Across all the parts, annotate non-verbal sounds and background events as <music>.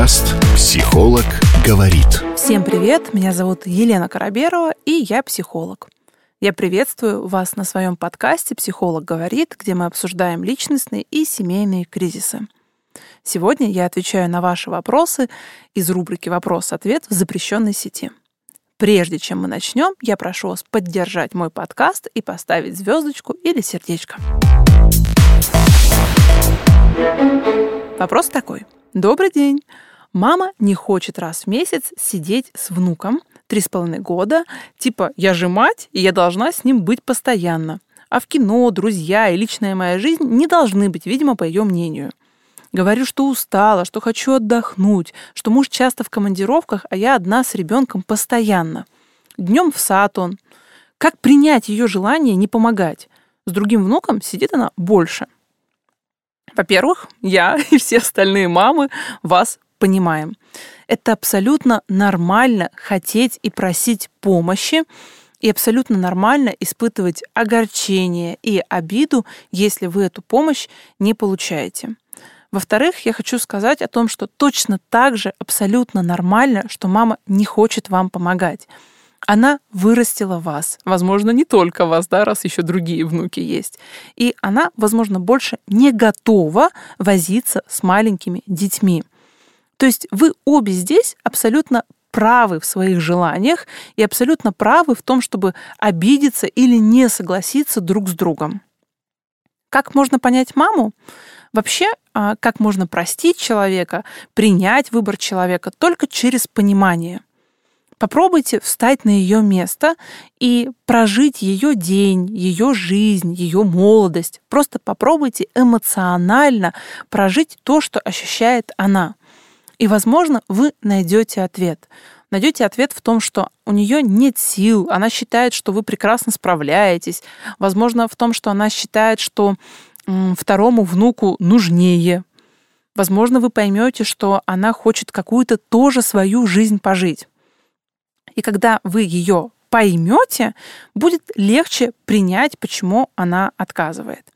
Подкаст «Психолог говорит». Всем привет, меня зовут Елена Караберова, и я психолог. Я приветствую вас на своем подкасте «Психолог говорит», где мы обсуждаем личностные и семейные кризисы. Сегодня я отвечаю на ваши вопросы из рубрики «Вопрос-ответ» в запрещенной сети. Прежде чем мы начнем, я прошу вас поддержать мой подкаст и поставить звездочку или сердечко. Вопрос такой. Добрый день. Мама не хочет раз в месяц сидеть с внуком, три с половиной года, типа «я же мать, и я должна с ним быть постоянно». А в кино, друзья и личная моя жизнь не должны быть, видимо, по ее мнению. Говорю, что устала, что хочу отдохнуть, что муж часто в командировках, а я одна с ребенком постоянно. Днем в сад он. Как принять ее желание не помогать? С другим внуком сидит она больше – во-первых, я <laughs> и все остальные мамы вас понимаем. Это абсолютно нормально хотеть и просить помощи, и абсолютно нормально испытывать огорчение и обиду, если вы эту помощь не получаете. Во-вторых, я хочу сказать о том, что точно так же абсолютно нормально, что мама не хочет вам помогать. Она вырастила вас. Возможно, не только вас, да, раз еще другие внуки есть. И она, возможно, больше не готова возиться с маленькими детьми. То есть вы обе здесь абсолютно правы в своих желаниях и абсолютно правы в том, чтобы обидеться или не согласиться друг с другом. Как можно понять маму? Вообще, а, как можно простить человека, принять выбор человека только через понимание – Попробуйте встать на ее место и прожить ее день, ее жизнь, ее молодость. Просто попробуйте эмоционально прожить то, что ощущает она. И, возможно, вы найдете ответ. Найдете ответ в том, что у нее нет сил, она считает, что вы прекрасно справляетесь. Возможно, в том, что она считает, что второму внуку нужнее. Возможно, вы поймете, что она хочет какую-то тоже свою жизнь пожить. И когда вы ее поймете, будет легче принять, почему она отказывает.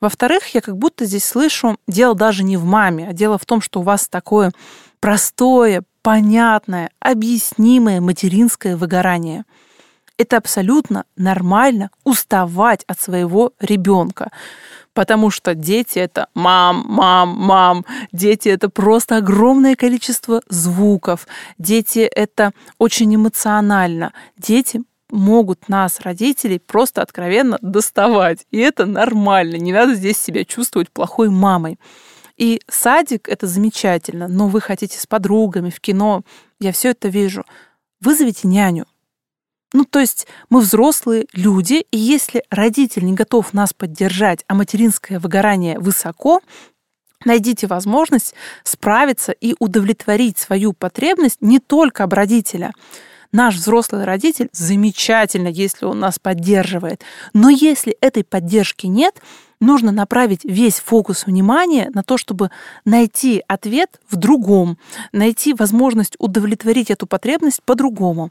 Во-вторых, я как будто здесь слышу, дело даже не в маме, а дело в том, что у вас такое простое, понятное, объяснимое материнское выгорание. Это абсолютно нормально уставать от своего ребенка потому что дети это мам, мам, мам. Дети это просто огромное количество звуков. Дети это очень эмоционально. Дети могут нас, родителей, просто откровенно доставать. И это нормально. Не надо здесь себя чувствовать плохой мамой. И садик это замечательно, но вы хотите с подругами в кино, я все это вижу. Вызовите няню, ну, то есть мы взрослые люди, и если родитель не готов нас поддержать, а материнское выгорание высоко, найдите возможность справиться и удовлетворить свою потребность не только об родителя. Наш взрослый родитель замечательно, если он нас поддерживает. Но если этой поддержки нет, нужно направить весь фокус внимания на то, чтобы найти ответ в другом, найти возможность удовлетворить эту потребность по-другому.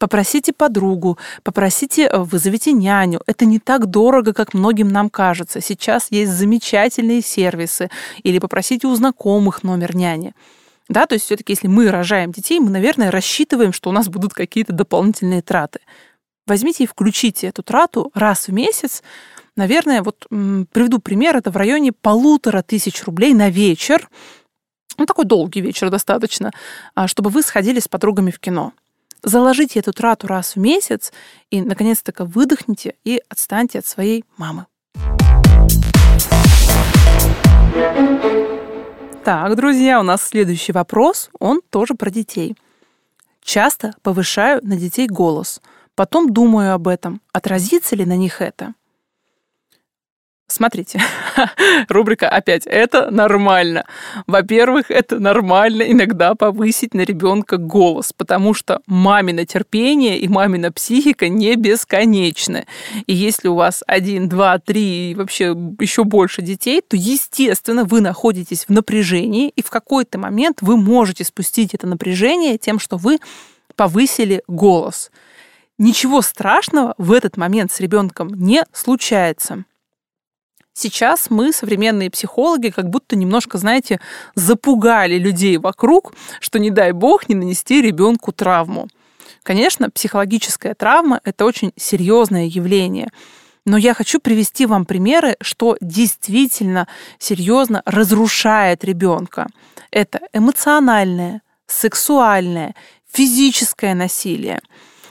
Попросите подругу, попросите, э, вызовите няню. Это не так дорого, как многим нам кажется. Сейчас есть замечательные сервисы. Или попросите у знакомых номер няни. Да, то есть все-таки, если мы рожаем детей, мы, наверное, рассчитываем, что у нас будут какие-то дополнительные траты. Возьмите и включите эту трату раз в месяц. Наверное, вот приведу пример, это в районе полутора тысяч рублей на вечер. Ну, такой долгий вечер достаточно, а, чтобы вы сходили с подругами в кино. Заложите эту трату раз в месяц и, наконец-то, выдохните и отстаньте от своей мамы. Так, друзья, у нас следующий вопрос. Он тоже про детей. Часто повышаю на детей голос. Потом думаю об этом. Отразится ли на них это? Смотрите, <laughs> рубрика опять «Это нормально». Во-первых, это нормально иногда повысить на ребенка голос, потому что мамино терпение и мамина психика не бесконечны. И если у вас один, два, три и вообще еще больше детей, то, естественно, вы находитесь в напряжении, и в какой-то момент вы можете спустить это напряжение тем, что вы повысили голос. Ничего страшного в этот момент с ребенком не случается. Сейчас мы, современные психологи, как будто немножко, знаете, запугали людей вокруг, что не дай бог не нанести ребенку травму. Конечно, психологическая травма – это очень серьезное явление. Но я хочу привести вам примеры, что действительно серьезно разрушает ребенка. Это эмоциональное, сексуальное, физическое насилие.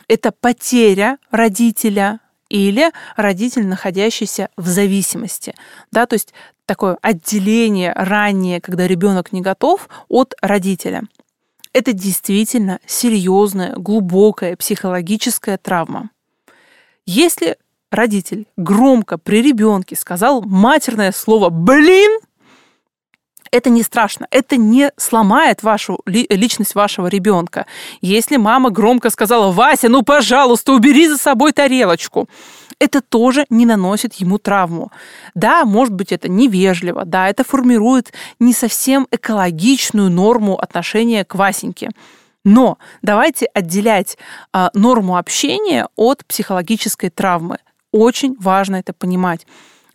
Это потеря родителя, или родитель, находящийся в зависимости. Да, то есть такое отделение ранее, когда ребенок не готов, от родителя. Это действительно серьезная, глубокая психологическая травма. Если родитель громко при ребенке сказал матерное слово «блин», это не страшно, это не сломает вашу личность вашего ребенка. Если мама громко сказала «Вася, ну, пожалуйста, убери за собой тарелочку», это тоже не наносит ему травму. Да, может быть, это невежливо, да, это формирует не совсем экологичную норму отношения к Васеньке. Но давайте отделять а, норму общения от психологической травмы. Очень важно это понимать.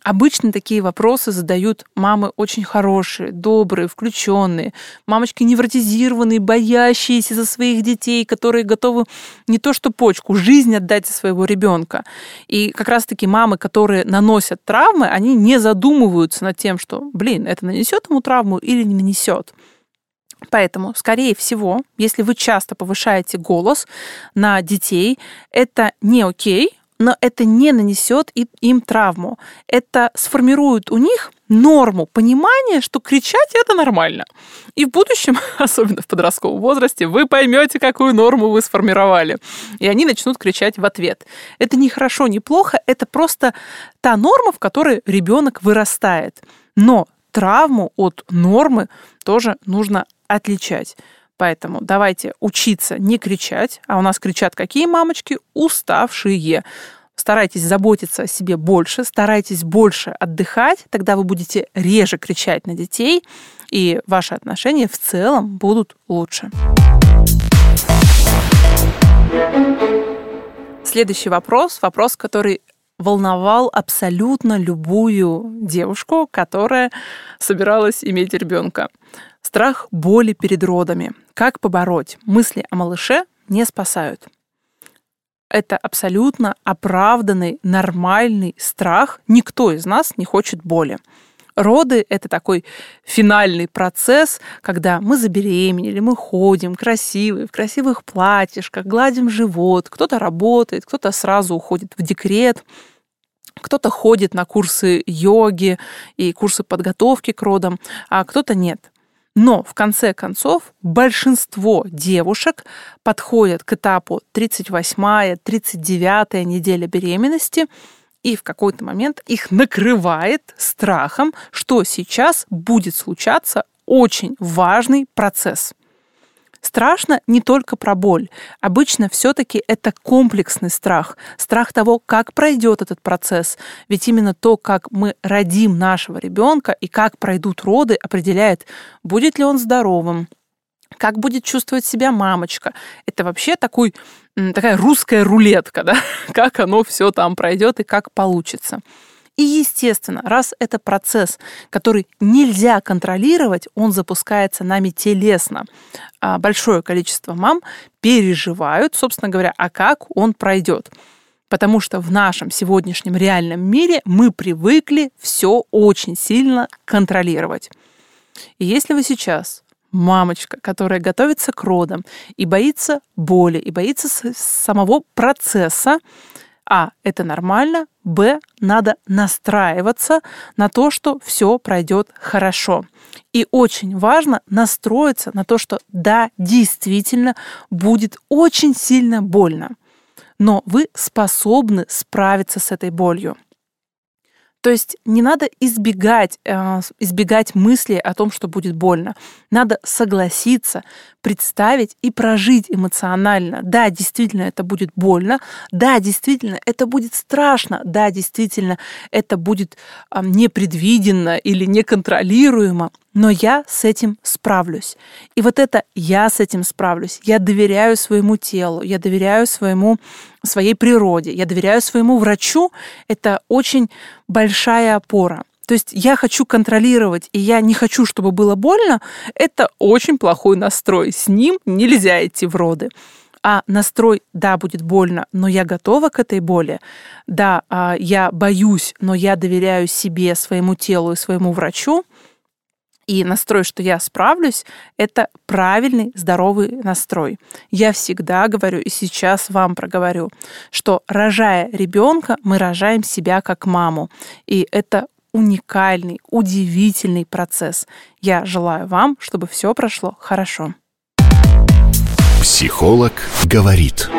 Обычно такие вопросы задают мамы очень хорошие, добрые, включенные, мамочки невротизированные, боящиеся за своих детей, которые готовы не то что почку, жизнь отдать за своего ребенка. И как раз-таки мамы, которые наносят травмы, они не задумываются над тем, что, блин, это нанесет ему травму или не нанесет. Поэтому, скорее всего, если вы часто повышаете голос на детей, это не окей, но это не нанесет им травму. Это сформирует у них норму понимания, что кричать это нормально. И в будущем, <laughs> особенно в подростковом возрасте, вы поймете, какую норму вы сформировали. И они начнут кричать в ответ. Это не хорошо, не плохо, это просто та норма, в которой ребенок вырастает. Но травму от нормы тоже нужно отличать. Поэтому давайте учиться не кричать. А у нас кричат какие мамочки? Уставшие. Старайтесь заботиться о себе больше, старайтесь больше отдыхать, тогда вы будете реже кричать на детей, и ваши отношения в целом будут лучше. Следующий вопрос, вопрос, который волновал абсолютно любую девушку, которая собиралась иметь ребенка. Страх боли перед родами. Как побороть? Мысли о малыше не спасают. Это абсолютно оправданный, нормальный страх. Никто из нас не хочет боли. Роды – это такой финальный процесс, когда мы забеременели, мы ходим красивые, в красивых платьишках, гладим живот, кто-то работает, кто-то сразу уходит в декрет, кто-то ходит на курсы йоги и курсы подготовки к родам, а кто-то нет. Но в конце концов большинство девушек подходят к этапу 38-я, 39-я неделя беременности, и в какой-то момент их накрывает страхом, что сейчас будет случаться очень важный процесс – Страшно не только про боль. Обычно все-таки это комплексный страх. Страх того, как пройдет этот процесс. Ведь именно то, как мы родим нашего ребенка и как пройдут роды, определяет, будет ли он здоровым, как будет чувствовать себя мамочка. Это вообще такой, такая русская рулетка, да? <laughs> как оно все там пройдет и как получится. И, естественно, раз это процесс, который нельзя контролировать, он запускается нами телесно. А большое количество мам переживают, собственно говоря, а как он пройдет. Потому что в нашем сегодняшнем реальном мире мы привыкли все очень сильно контролировать. И если вы сейчас мамочка, которая готовится к родам и боится боли, и боится самого процесса, а, это нормально, б, надо настраиваться на то, что все пройдет хорошо. И очень важно настроиться на то, что да, действительно будет очень сильно больно, но вы способны справиться с этой болью. То есть не надо избегать, э, избегать мысли о том, что будет больно. Надо согласиться, представить и прожить эмоционально. Да, действительно, это будет больно. Да, действительно, это будет страшно. Да, действительно, это будет э, непредвиденно или неконтролируемо но я с этим справлюсь. И вот это я с этим справлюсь. Я доверяю своему телу, я доверяю своему, своей природе, я доверяю своему врачу. Это очень большая опора. То есть я хочу контролировать, и я не хочу, чтобы было больно, это очень плохой настрой. С ним нельзя идти в роды. А настрой, да, будет больно, но я готова к этой боли. Да, а, я боюсь, но я доверяю себе, своему телу и своему врачу. И настрой, что я справлюсь, это правильный, здоровый настрой. Я всегда говорю и сейчас вам проговорю, что рожая ребенка, мы рожаем себя как маму. И это уникальный, удивительный процесс. Я желаю вам, чтобы все прошло хорошо. Психолог говорит.